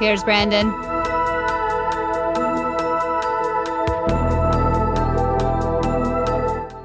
Here's Brandon.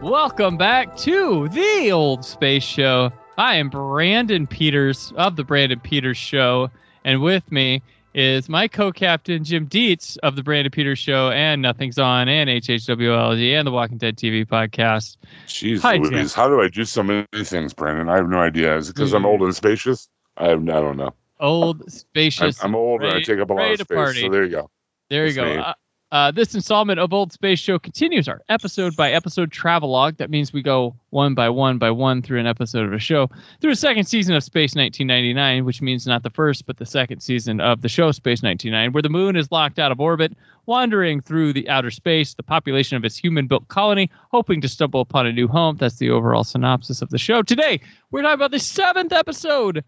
Welcome back to the Old Space Show. I am Brandon Peters of the Brandon Peters Show, and with me is my co-captain Jim Dietz of the Brandon Peters Show and Nothing's On and HHWLOD and the Walking Dead TV podcast. Jeez Hi, Louise, how do I do so many things, Brandon? I have no idea. Is it because I'm mm-hmm. old and spacious? I have, I don't know. Old, I'm, spacious. I'm old and I take up a lot of space. party. So there you go. There you That's go. Uh, uh, this installment of Old Space Show continues our episode by episode travelogue. That means we go one by one by one through an episode of a show through a second season of Space 1999, which means not the first but the second season of the show Space 1999, where the moon is locked out of orbit, wandering through the outer space, the population of its human-built colony, hoping to stumble upon a new home. That's the overall synopsis of the show. Today, we're talking about the seventh episode,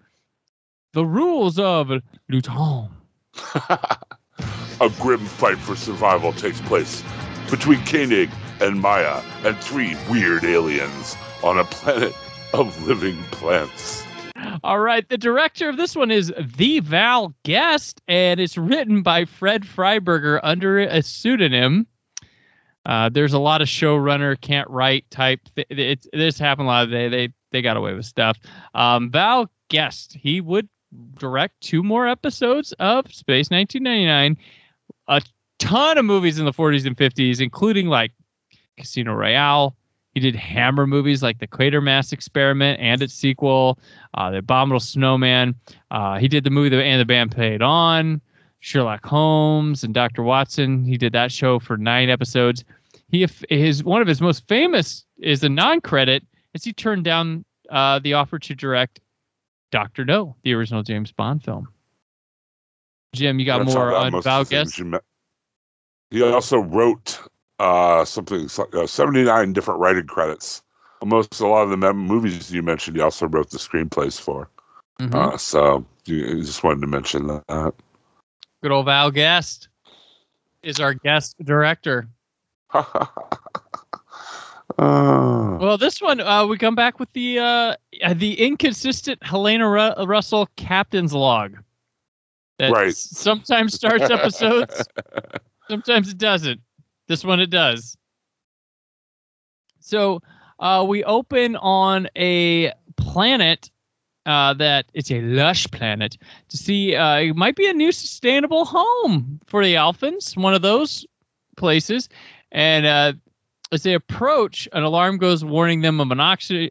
the rules of Luton. a grim fight for survival takes place between Koenig and Maya and three weird aliens on a planet of living plants. All right. The director of this one is The Val Guest, and it's written by Fred Freiberger under a pseudonym. Uh, there's a lot of showrunner can't write type. Th- it's this happened a lot. of They they they got away with stuff. Um, Val Guest, he would direct two more episodes of Space 1999. A ton of movies in the 40s and 50s, including like Casino Royale. He did Hammer movies like The Quatermass Experiment and its sequel, uh, The Abominable Snowman. Uh, he did the movie The, and the Band Played On, Sherlock Holmes and Dr. Watson. He did that show for nine episodes. He his one of his most famous is a non-credit as he turned down uh, the offer to direct Doctor No, the original James Bond film. Jim, you got That's more on Val of the things Guest? He also wrote uh, something uh, 79 different writing credits. Almost a lot of the mem- movies you mentioned, he also wrote the screenplays for. Mhm. Uh, so you, you just wanted to mention that. Good old Val Guest is our guest director. Uh, Well, this one uh, we come back with the uh, the inconsistent Helena Ru- Russell captain's log. That Right. s- Sometimes starts episodes, sometimes it doesn't. This one it does. So uh, we open on a planet uh, that it's a lush planet to see. Uh, it might be a new sustainable home for the Alphans, one of those places, and uh, as they approach, an alarm goes warning them of an oxygen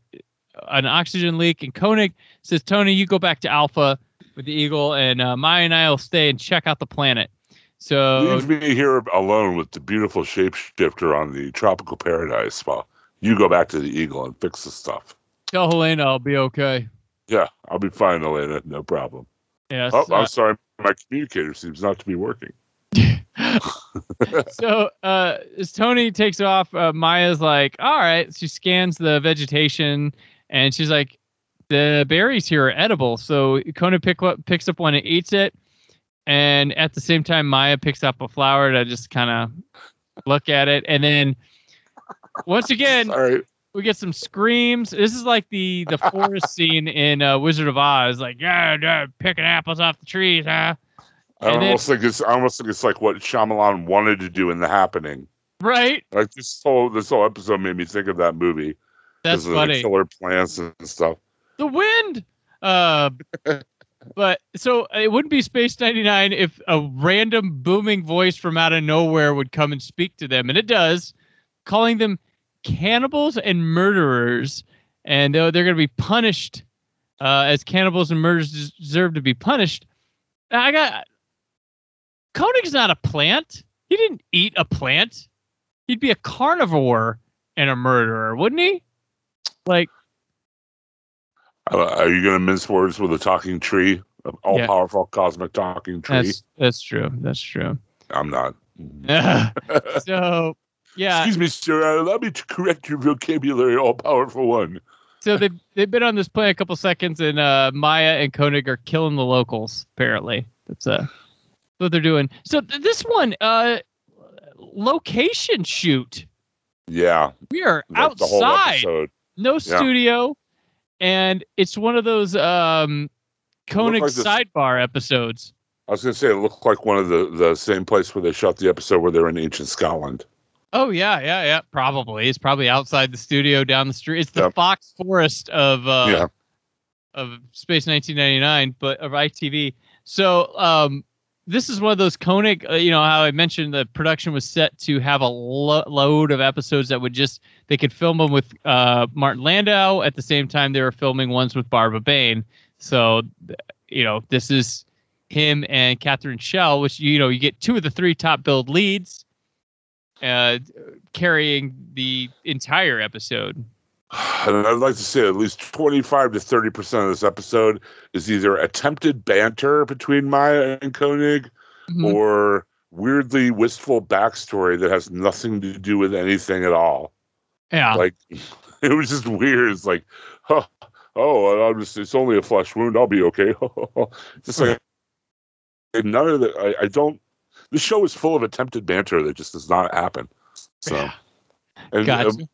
an oxygen leak. And Koenig says, "Tony, you go back to Alpha with the Eagle, and uh, Maya and I will stay and check out the planet." So Leave me here alone with the beautiful shapeshifter on the tropical paradise while you go back to the Eagle and fix the stuff. tell Helena I'll be okay. Yeah, I'll be fine, Elena. No problem. Yes. Oh, uh, I'm sorry. My communicator seems not to be working. so uh, as Tony takes off, uh, Maya's like, "All right." She scans the vegetation, and she's like, "The berries here are edible." So Koenig pick up, picks up one and eats it, and at the same time, Maya picks up a flower to just kind of look at it, and then once again, right. we get some screams. This is like the the forest scene in uh, Wizard of Oz, like yeah, yeah, picking apples off the trees, huh? I And then- almost think it's I almost think it's like what Shyamalan wanted to do in The Happening. Right. Like this whole this whole episode made me think of that movie That's funny. the killer plants and stuff. the wind. Uh, but so it wouldn't be Space 99 if a random booming voice from out of nowhere would come and speak to them, and it does, calling them cannibals and murderers, and they're, they're going to be punished uh, as cannibals and murderers deserve to be punished. I got Koenig's not a plant. He didn't eat a plant. He'd be a carnivore and a murderer, wouldn't he? Like, Uh, are you going to mince words with a talking tree? All Yeah. powerful cosmic talking tree? that's that's true. That's true. I'm not. so, yeah. Excuse me, sir. Allow me to correct your vocabulary, all powerful one. So they've they've been on this plane a couple seconds, and uh, Maya and Koenig are killing the locals. Apparently, that's uh, what they're doing. So th- this one, uh, location shoot. Yeah. We are the- the whole outside, no Yeah. studio, and it's one of those um, Koenig like sidebar episodes. I was going to say it looked like one of the, the same place where they shot the episode where they're in ancient Scotland. Oh yeah, yeah, yeah. Probably it's probably outside the studio down the street. It's the Yep. Fox Forest of uh, yeah. of Space 1999, but of ITV. So um, this is one of those Koenig. Uh, you know how I mentioned the production was set to have a lo- load of episodes that would just they could film them with uh, Martin Landau at the same time they were filming ones with Barbara Bain. So you know this is him and Catherine Shell, which you know you get two of the three top billed leads. Uh, carrying the entire episode. And I'd like to say at least 25 to 30% of this episode is either attempted banter between Maya and Koenig Mhm. or weirdly wistful backstory that has nothing to do with anything at all. Yeah. Like, it was just weird. It's like, huh, oh, I'm just, it's only a flesh wound. I'll be okay. just like, none of the, I, I don't, the show is full of attempted banter that just does not happen. So, Yeah. and, Gotcha. um,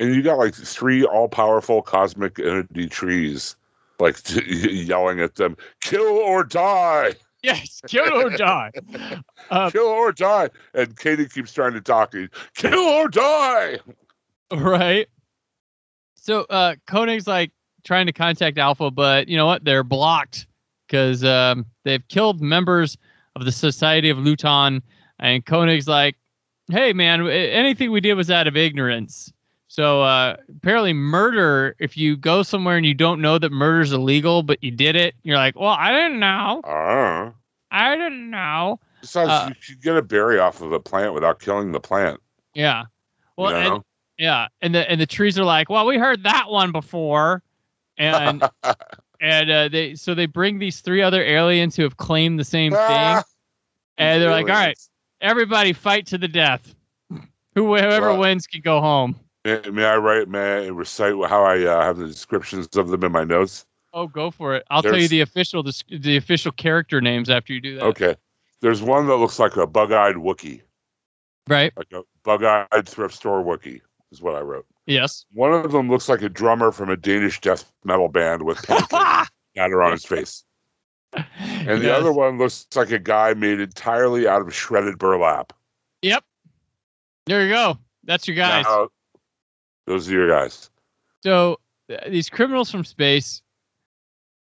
and you got like three all powerful cosmic energy trees, like yelling at them, kill or die, yes. Kill or die. Uh, kill or die. And Katie keeps trying to talk, kill or die. right. So uh Koenig's like trying to contact Alpha, but you know what? They're blocked because um, they've killed members of the Society of Luton. And Koenig's like, "Hey, man, anything we did was out of ignorance." So uh, apparently, murder. If you go somewhere and you don't know that murder's illegal, but you did it, you're like, "Well, I didn't know. Uh, I didn't know." besides, Uh, you should get a berry off of a plant without killing the plant. Yeah. Well, you and. Yeah, and the and the trees are like, well, we heard that one before, and and uh, they so they bring these three other aliens who have claimed the same thing, and they're like, all right, everybody fight to the death. Whoever Well- wins can go home. May, may I write? May I recite how I uh, have the descriptions of them in my notes? Oh, go for it. I'll tell you the official the, the official character names after you do that. Okay. There's one that looks like a bug-eyed Wookie, Right. like a bug-eyed thrift store Wookie, is what I wrote. Yes. One of them looks like a drummer from a Danish death metal band with matter on his face, and the Yes. other one looks like a guy made entirely out of shredded burlap. Yep. There you go. That's your guys. Now, those are your guys. So these criminals from space,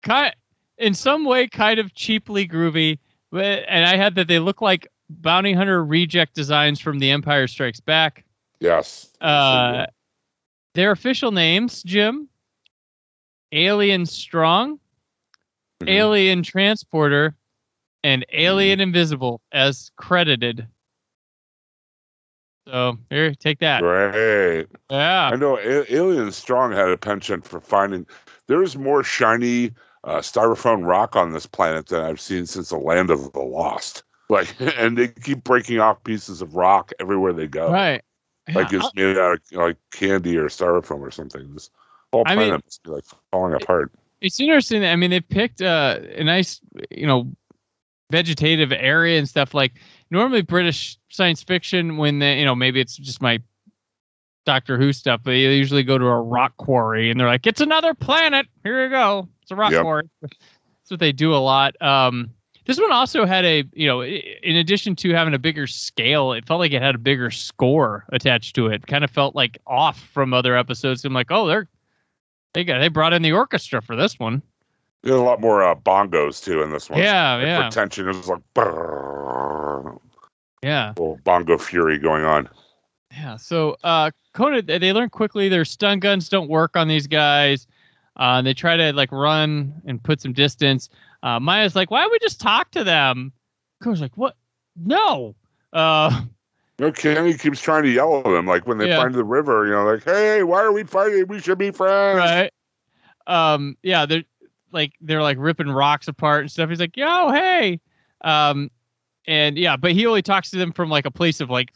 kind in some way, kind of cheaply groovy, and I had that they look like bounty hunter reject designs from The Empire Strikes Back. Yes. Uh, their official names, Jim, Alien Strong, Mhm. Alien Transporter, and Alien Invisible as credited. So here, take that. Great. Yeah. I know Alien Strong had a penchant for finding. There's more shiny uh, styrofoam rock on this planet than I've seen since the Land of the Lost. Like, and they keep breaking off pieces of rock everywhere they go. Right. Like Yeah, it's made out of like candy or styrofoam or something. This whole I planet mean- must be like falling apart. it's interesting. I mean, they picked uh, a nice, you know, vegetative area and stuff. Like normally British science fiction, when they, you know, maybe it's just my Doctor Who stuff, but they usually go to a rock quarry and they're like, "It's another planet. Here you go. It's a rock Yep. quarry." That's what they do a lot. Um, this one also had a, you know, in addition to having a bigger scale, it felt like it had a bigger score attached to it. Kind of felt like off from other episodes. I'm like, oh, they're they got they brought in the orchestra for this one. There's a lot more uh, bongos too in this one. Yeah, Like, yeah, tension, is like brrrr, yeah, little bongo fury going on. yeah. So, uh, Koenig, they learn quickly their stun guns don't work on these guys. Uh, they try to like run and put some distance. Uh, Maya's like, why don't we just talk to them? Koenig's like, what? No. Uh, know, Kenny keeps trying to yell at them, like when they Yeah. find the river. You know, like, "Hey, why are we fighting? We should be friends." right um yeah they're like they're like ripping rocks apart and stuff he's like yo hey um and yeah but he only talks to them from like a place of like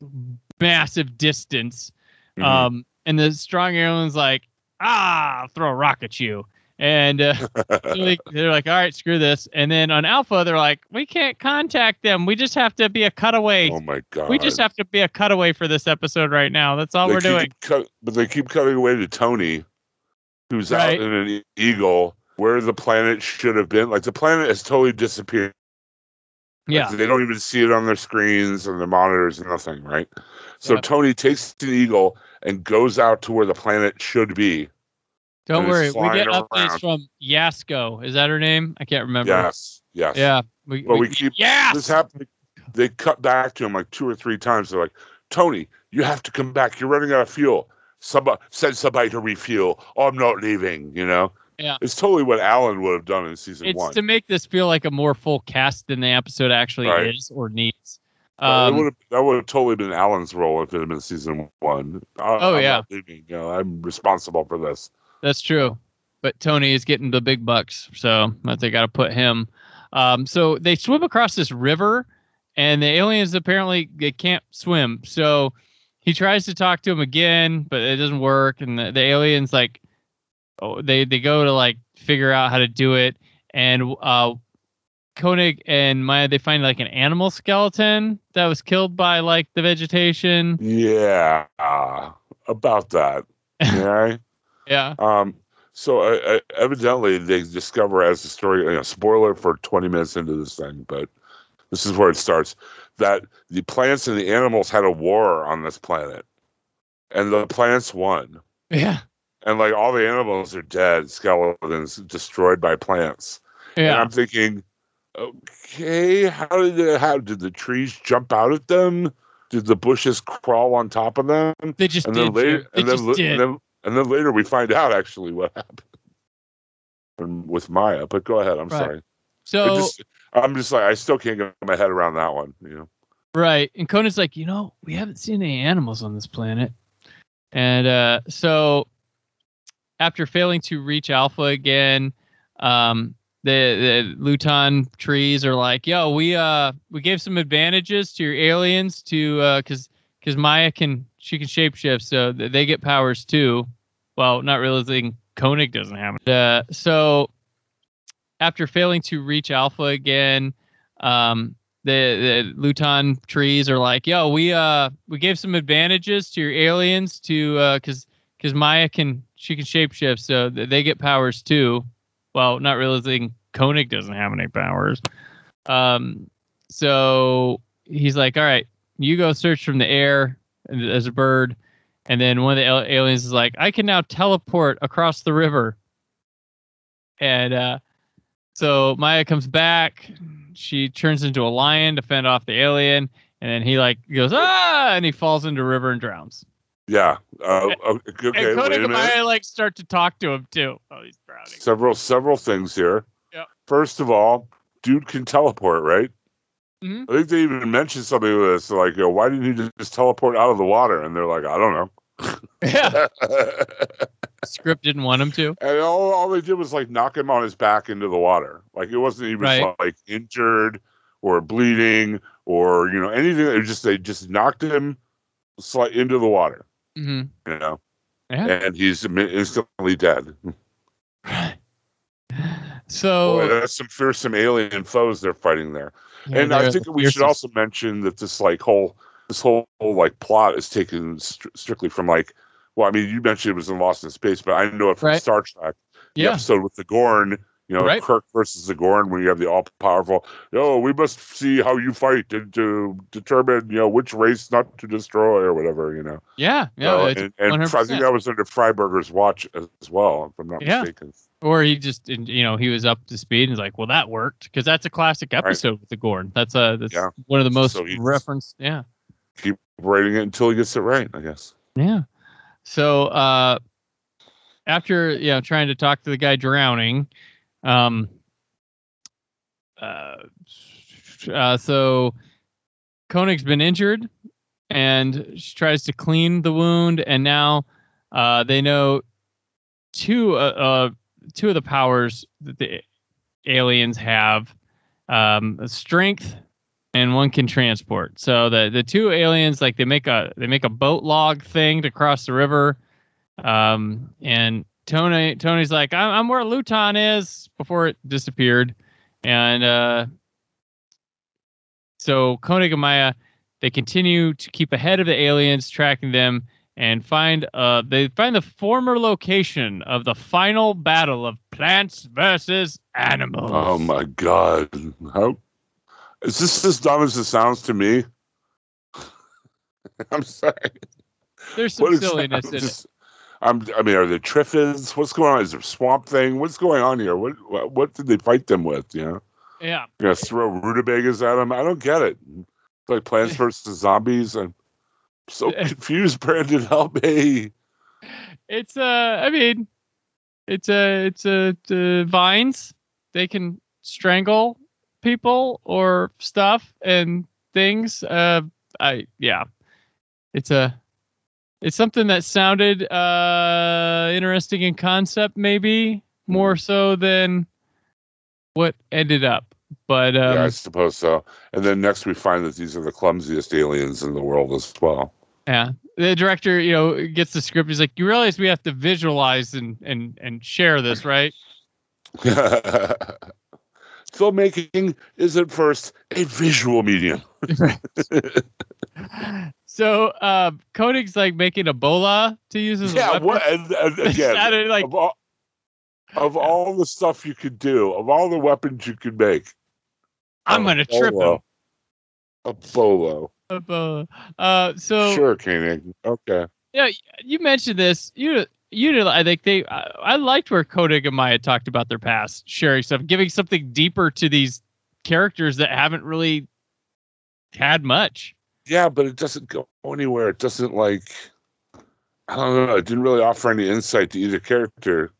massive distance Mhm. um and the strong alien's like ah I'll throw a rock at you and uh, they're like all right screw this and then on alpha they're like we can't contact them we just have to be a cutaway oh my god! we just have to be a cutaway for this episode right now that's all They we're doing cut- but they keep cutting away to Tony, who's Right. out in an eagle where the planet should have been. Like the planet has totally disappeared. Like, yeah they don't even see it on their screens and their monitors, and nothing, right? So Yep. Tony takes an eagle and goes out to where the planet should be. Don't worry, we get updates around. from Yasko. Is that her name? I can't remember. Yes, yes. Yeah. We, But we keep- yes. This happened. They cut back to him like two or three times. They're like, Tony, you have to come back. You're running out of fuel. Somebody send somebody to refuel. Oh, I'm not leaving. You know. Yeah. It's totally what Alan would have done in season it's one. to make this feel like a more full cast than the episode actually Right. is or needs. Um, would have, that would have totally been Alan's role if it had been season one. I, Oh, I'm yeah. You know, I'm responsible for this. That's true. But Tony is getting the big bucks, so think got to put him. Um, so they swim across this river, and the aliens apparently they can't swim. So he tries to talk to him again, but it doesn't work. And the, the aliens like, they they go to like figure out how to do it, and uh, Koenig and Maya they find like an animal skeleton that was killed by like the vegetation. Yeah, about that. Yeah. Yeah. Um, so uh, uh, evidently they discover as the story, you know, spoiler for 20 minutes into this thing, but this is where it starts, that the plants and the animals had a war on this planet. And the plants won. Yeah. And like all the animals are dead, skeletons destroyed by plants. And Yeah. I'm thinking, okay, how did the, how did the trees jump out at them? Did the bushes crawl on top of them? They just and did. then later, They and just li- did. and then and then later we find out actually what happened And with Maya. But go ahead. I'm Right. sorry. So just, I'm just like I still can't get my head around that one. You know. Right. And Koenig's like, you know, we haven't seen any animals on this planet. And uh, so after failing to reach Alpha again, um, the the Luton trees are like, yo, we uh we gave some advantages to your aliens to uh cause because Maya can she can shapeshift, so th- they get powers too. Well, not realizing Koenig doesn't have it. Uh, so after failing to reach Alpha again, um, the the Luton trees are like, yo, we uh we gave some advantages to your aliens to uh cause because Maya can she can shapeshift, so th- they get powers too. Well, not realizing Koenig doesn't have any powers. Um, so he's like, all right, you go search from the air as a bird, and then one of the al- aliens is like, I can now teleport across the river. And uh, so Maya comes back. She turns into a lion to fend off the alien, and then he like goes ah, and he falls into river and drowns. Yeah. Uh, okay. and wait Koenig a and minute. Maya like start to talk to him too. Oh, he's drowning. Several several things here. Yep. First of all, dude can teleport, right? Mhm. I think they even mentioned something with this, like, you know, why didn't he just, just teleport out of the water? And they're like, I don't know. Yeah, script didn't want him to. And all, all they did was like knock him on his back into the water. Like it wasn't even Right. like injured or bleeding or you know anything. It was just they just knocked him slight into the water. Hmm You know, Yeah. and he's instantly dead. Right. So Boy, that's some fearsome alien foes they're fighting there. yeah, and I think we should also mention that this like whole this whole, like plot is taken str- strictly from like. Well, I mean, you mentioned it was in Lost in Space, but I know it from Right. Star Trek. the yeah, episode with the Gorn, you know, Right. Kirk versus the Gorn, when you have the all powerful, oh, we must see how you fight to, to determine, you know, which race not to destroy or whatever, you know. yeah, yeah. It's and and I think that was under Freiberger's watch as well, if I'm not Yeah. mistaken. or he just you know he was up to speed and was like, well, that worked because that's a classic episode with the Gorn. That's a that's Yeah. one of the most So referenced. Yeah, Keep writing it until he gets it right, I guess. yeah. So uh, after you know trying to talk to the guy drowning, um, uh, uh so Koenig's been injured and she tries to clean the wound. And now uh, they know two uh, uh, two of the powers that the aliens have um, strength and one can transport. So the the two aliens like they make a they make a boat log thing to cross the river, um, and Tony Tony's like I'm, I'm where Luton is before it disappeared, and uh, so Koenig and Maya they continue to keep ahead of the aliens, tracking them, and find uh they find the former location of the final battle of plants versus animals. Oh my god! How is this as dumb as it sounds to me? I'm sorry. There's some What silliness in just- I'm, I mean, are there triffids? What's going on? Is there swamp thing? What's going on here? What, what what did they fight them with? You know. Yeah. you know, throw rutabagas at them. I don't get it. It's like Plants vs Zombies. I'm so confused. Brandon, help me. It's uh I mean it's uh it's uh, uh vines. They can strangle people or stuff and things. Uh I yeah. It's a it's something that sounded uh interesting in concept maybe more so than what ended up. But um yeah, I suppose so. And then next we find that these are the clumsiest aliens in the world as well. Yeah. The director, you know, gets the script. He's like, "You realize we have to visualize and and and share this, right?" Filmmaking is at first a visual medium. so, uh, Koenig's like making Ebola to use as a yeah, weapon. what? And, and again, Sounded like of all, of all the stuff you could do, of all the weapons you could make, I'm a gonna trip him. A bolo- A bolo. Ebola. Uh, so sure, Koenig. Okay. yeah, you mentioned this. You you did. I think they. I, I liked where Koenig and Maya talked about their past, sharing stuff, giving something deeper to these characters that haven't really had much. Yeah, but it doesn't go anywhere. It doesn't like I don't know. It didn't really offer any insight to either character.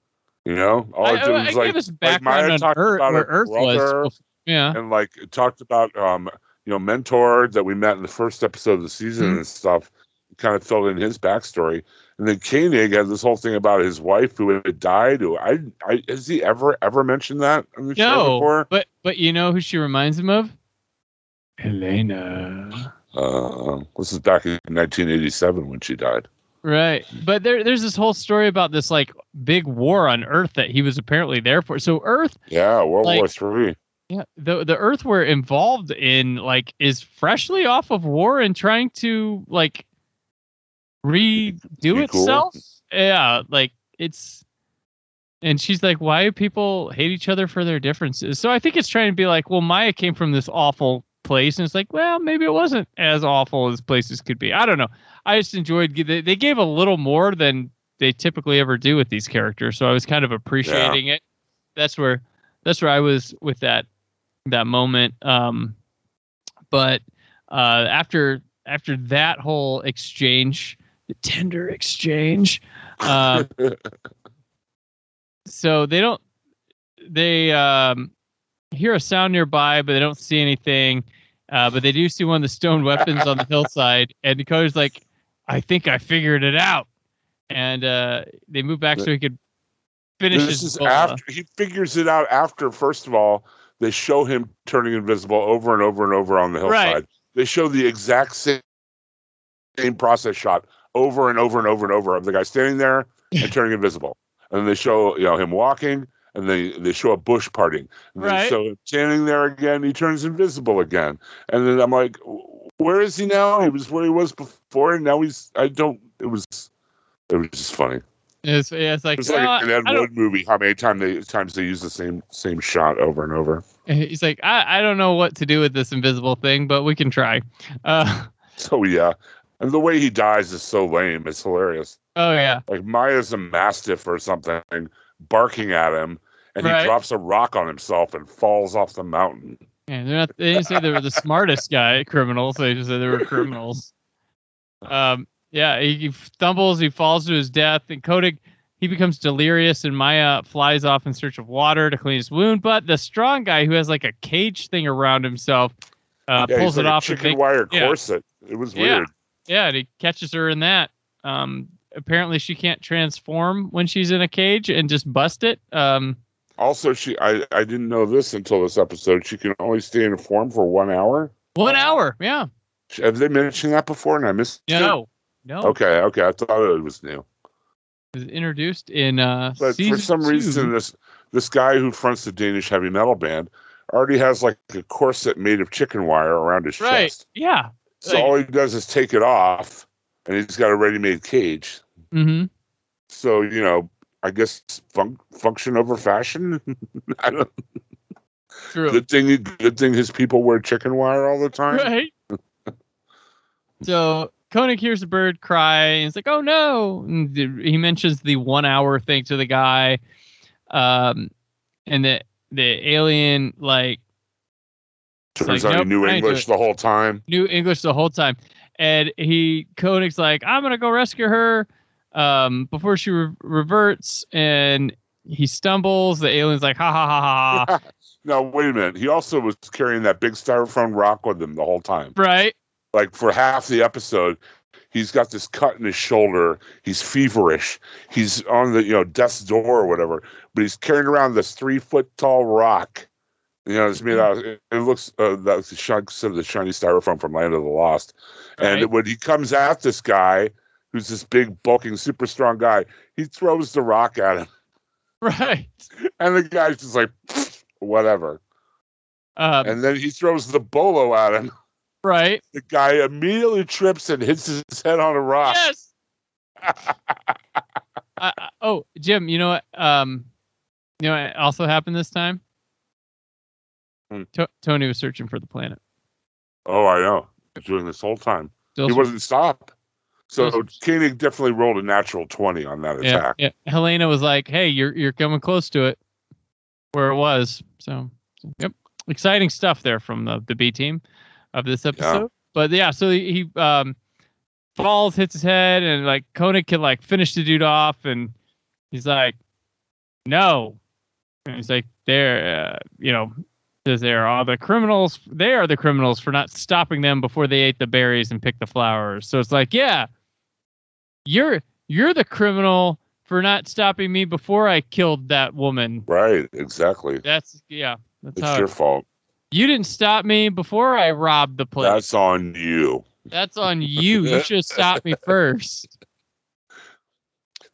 You know, all I, it did I, I was like, gave us like background Maya on talked Earth, about where her Earth brother, was. Yeah. and like it talked about um you know mentor that we met in the first episode of the season Mhm. and stuff. Kind of filled in his backstory, and then Koenig had this whole thing about his wife who had died. Who I, I has he ever ever mentioned that on the show No, before? but but you know who she reminds him of? Helena. Uh, this is back in 1987 when she died. Right. But there there's this whole story about this like big war on Earth that he was apparently there for. So Earth, Yeah, World Like- War Three. yeah, the the Earth we're involved in like is freshly off of war and trying to like redo Be cool. itself. Yeah, like it's and she's like, why do people hate each other for their differences? So I think it's trying to be like, well, Maya came from this awful place, and it's like, well, maybe it wasn't as awful as places could be. I don't know. I just enjoyed they, they gave a little more than they typically ever do with these characters, so I was kind of appreciating it. That's where that's where I was with that that moment. Um, but uh, after after that whole exchange, the tender exchange. Um, so they don't they um hear a sound nearby but they don't see anything. Uh but they do see one of the stone weapons on the hillside and dakota's like i think i figured it out. And uh they move back so he could finish this his is after he figures it out after first of all they show him turning invisible over and over and over on the hillside. Right. they show the exact same, same process shot over and over and over and over of the guy standing there and turning invisible. And then they show you know him walking and they they show a bush parting and Right. him standing there again he turns invisible again and then i'm like where is he now he was where he was before and now he's i don't it was it was just funny it's, it's like, it's like "Well, an Ed Wood movie. How many time they times they use the same same shot over and over. he's like I, I don't know what to do with this invisible thing but we can try uh So yeah, and the way he dies is so lame. It's hilarious. oh yeah Like Maya's a mastiff or something, barking at him, and Right. he drops a rock on himself and falls off the mountain. Yeah, they're not. They didn't say they were the smartest guy criminals. They just said they were criminals. Um, yeah, he, he stumbles, he falls to his death, and Kodak he becomes delirious, and Maya flies off in search of water to clean his wound. But the strong guy, who has like a cage thing around himself, uh, yeah, pulls it like off a and chicken make, wire yeah. corset. It was Yeah. weird. Yeah, and he catches her in that. Um, apparently she can't transform when she's in a cage and just bust it. Um, Also, she I, I didn't know this until this episode. She can only stay in a form for one hour. one hour. Yeah. Have they mentioned that before? And I missed it? No. No. Okay, okay. I thought it was new. It was introduced in uh But season for some two. reason, this this guy who fronts the Danish heavy metal band already has like a corset made of chicken wire around his Right. chest. Yeah. So Like- all he does is take it off, and he's got a ready-made cage. Mm-hmm. So you know, I guess fun- function over fashion. I don't, True. good thing, good thing his people wear chicken wire all the time. Right. so Koenig hears the bird cry and he's like, "Oh no!" And he mentions the one hour thing to the guy, um, and the the alien like Turns Like, out nope, he knew I ain't do English the whole time. knew English the whole time, and he Koenig's like, "I'm gonna go rescue her," um, before she re- reverts, and he stumbles. The alien's like, "Ha ha ha ha!" no, wait a minute. He also was carrying that big styrofoam rock with him the whole time. right? like for half the episode he's got this cut in his shoulder he's feverish he's on the you know death's door or whatever but he's carrying around this three foot tall rock you know it's made out it, it looks uh, that's the of the shiny styrofoam from land of the lost and when he comes at this guy who's this big bulking super strong guy he throws the rock at him Right. and the guy's just like whatever Um, and then he throws the bolo at him right. the guy immediately trips and hits his head on a rock Yes. I- oh, Jim, you know what? Um, you know what also happened this time? To- Tony was searching for the planet. Oh, I know. Doing this whole time. Still he wasn't stopped. So Koenig definitely rolled a natural twenty on that yeah, attack. yeah. Helena was like, "Hey, you're you're coming close to it, where it was." So, yep, exciting stuff there from the the B team of this episode. But yeah, so he, um falls, hits his head, and like Koenig can like finish the dude off, and he's like, "No," and he's like, "They're uh, you know." Says there are the criminals. They are the criminals for not stopping them before they ate the berries and picked the flowers. So it's like, yeah, you're you're the criminal for not stopping me before I killed that woman. Right, exactly. That's yeah. That's It's your it- fault. you didn't stop me before I robbed the place. That's on you. That's on you. You should have stopped me first.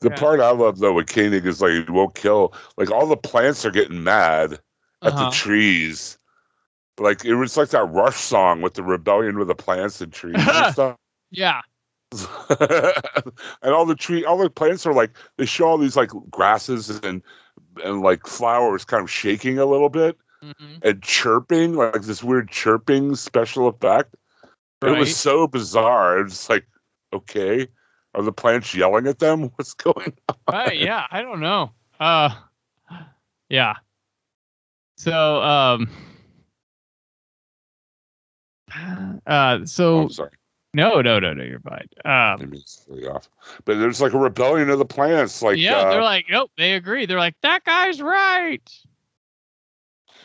The Yeah. part I love though with Koenig is like he won't kill. Like all the plants are getting mad at Uh-huh. the trees. Like it was like that Rush song with the rebellion with the plants and trees and stuff. Yeah. and all the tree, all the plants are like they show all these like grasses and and like flowers kind of shaking a little bit hmm and chirping, like this weird chirping special effect. It was so bizarre. It's like, okay, are the plants yelling at them? What's going on? Right, yeah, I don't know. Uh yeah. So um uh so Oh, sorry, no no no no you're fine. Um maybe it's really off. But there's like a rebellion of the plants. Like, yeah, uh, they're like, nope, they agree. They're like, that guy's right.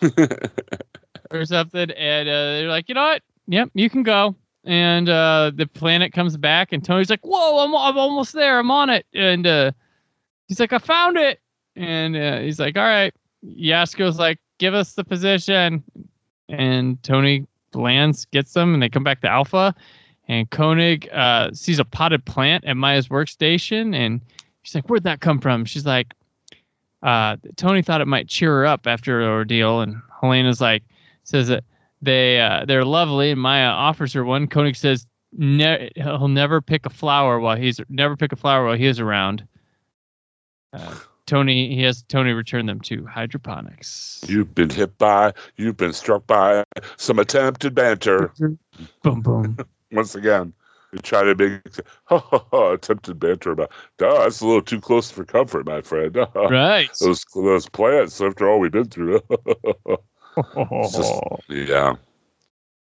or something. And uh, they're like, you know what? Yep, you can go. And uh, the planet comes back, and Tony's like, whoa, I'm, I'm almost there. I'm on it. And uh, he's like, I found it. And uh, he's like, all right. Yasko's like, give us the position. And Tony lands, gets them, and they come back to Alpha. And Koenig uh, sees a potted plant at Maya's workstation, and she's like, "Where'd that come from?" She's like, uh, "Tony thought it might cheer her up after her ordeal." And Helena's like, says that they uh, they're lovely, and Maya offers her one. Koenig says, ne- "He'll never pick a flower while he's never pick a flower while he is around." Tony, he has Tony return them to hydroponics. You've been hit by, you've been struck by some attempted banter. Boom, boom. Once again, we try to make ha, ha, ha, attempted banter about. Duh, that's a little too close for comfort, my friend. right. those those plants. After all we've been through. Just- yeah,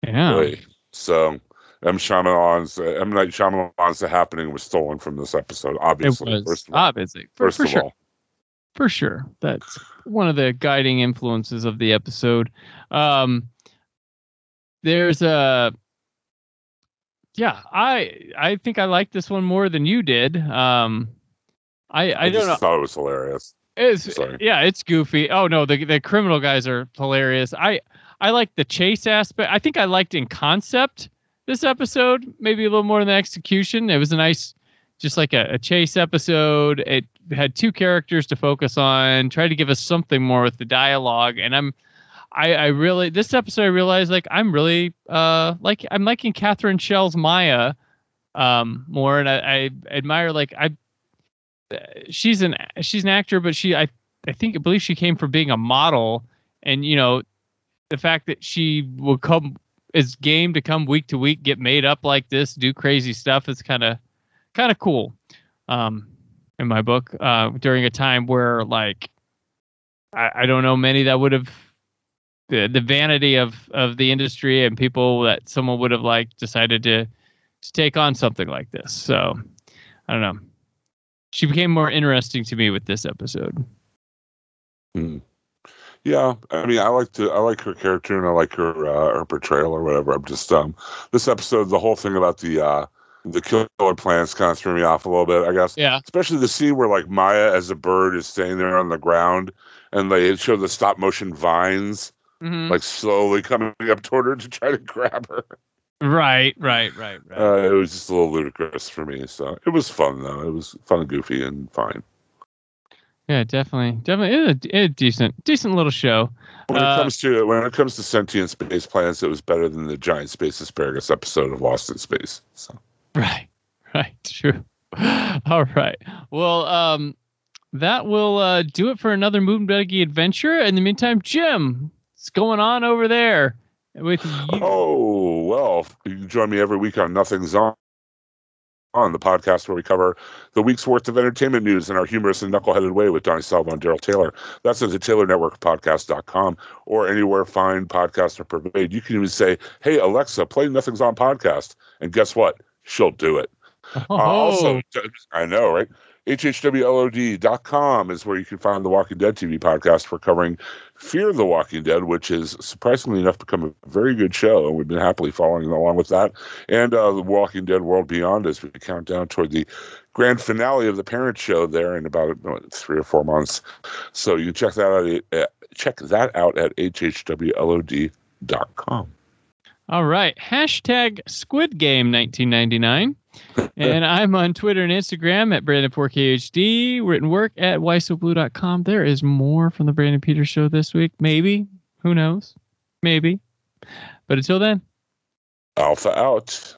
yeah. really. So M. Shyamalan's uh, M. Night Shyamalan's The Happening was stolen from this episode. It Obviously, was first of all. obviously for, First for of sure. all. For sure that's one of the guiding influences of the episode um there's a yeah, I I think I like this one more than you did. Um, I I, I, don't just know. thought it was hilarious. It's Sorry. yeah, it's goofy. Oh no, the the criminal guys are hilarious. I I like the chase aspect. I think I liked in concept this episode maybe a little more than the execution. It was a nice, just like a, a chase episode. It had two characters to focus on. Tried to give us something more with the dialogue, and I'm. I, I really this episode I realized like I'm really uh like I'm liking Catherine Shell's Maya um more and I, I admire like I she's an she's an actor, but she I I think I believe she came from being a model, and you know, the fact that she will come is game to come week to week, get made up like this, do crazy stuff It's kind of kind of cool. Um, in my book, uh, during a time where like I, I don't know many that would have the the vanity of of the industry and people that someone would have like decided to to take on something like this. So I don't know she became more interesting to me with this episode. Hmm. Yeah, I mean, I like to, I like her character and I like her, uh, her portrayal or whatever. I'm just, um, this episode, the whole thing about the, uh, the killer plants kind of threw me off a little bit, I guess. Yeah. Especially the scene where like Maya as a bird is staying there on the ground and they show the stop motion vines Mhm. like slowly coming up toward her to try to grab her. Right, right, right, right. Uh, it was just a little ludicrous for me. So it was fun though. It was fun and goofy and fine. yeah, definitely, definitely, a, a decent, decent little show. When Uh, it comes to when it comes to sentient space plants, it was better than the giant space asparagus episode of Lost in Space. So Right, right, true. All right. Well, um, that will uh, do it for another Moon Buggy adventure. In the meantime, Jim, what's going on over there with you? Oh well, you can join me every week on Nothing's On, on the podcast where we cover the week's worth of entertainment news in our humorous and knuckleheaded way with Donnie Salvo and Daryl Taylor. That's at the Taylor Network Podcast.com or anywhere fine podcasts are purveyed. You can even say, "Hey Alexa, play Nothing's On podcast," and guess what? She'll do it. Oh, Uh, also, I know, right? HHWLOD.com is where you can find the Walking Dead TV podcast. We're covering Fear the Walking Dead, which is surprisingly enough become a very good show, and we've been happily following along with that. And uh, the Walking Dead World Beyond as we count down toward the grand finale of the parent show there in about what, three or four months. So you can check that out. At, check that out at HHWLOD.com. All right. Hashtag Squid Game 1999. and I'm on Twitter and Instagram at Brandon4KHD. Written work at WhySoBlu.com. There is more from the Brandon Peters Show this week. Maybe. Who knows? Maybe. But until then. Alpha out.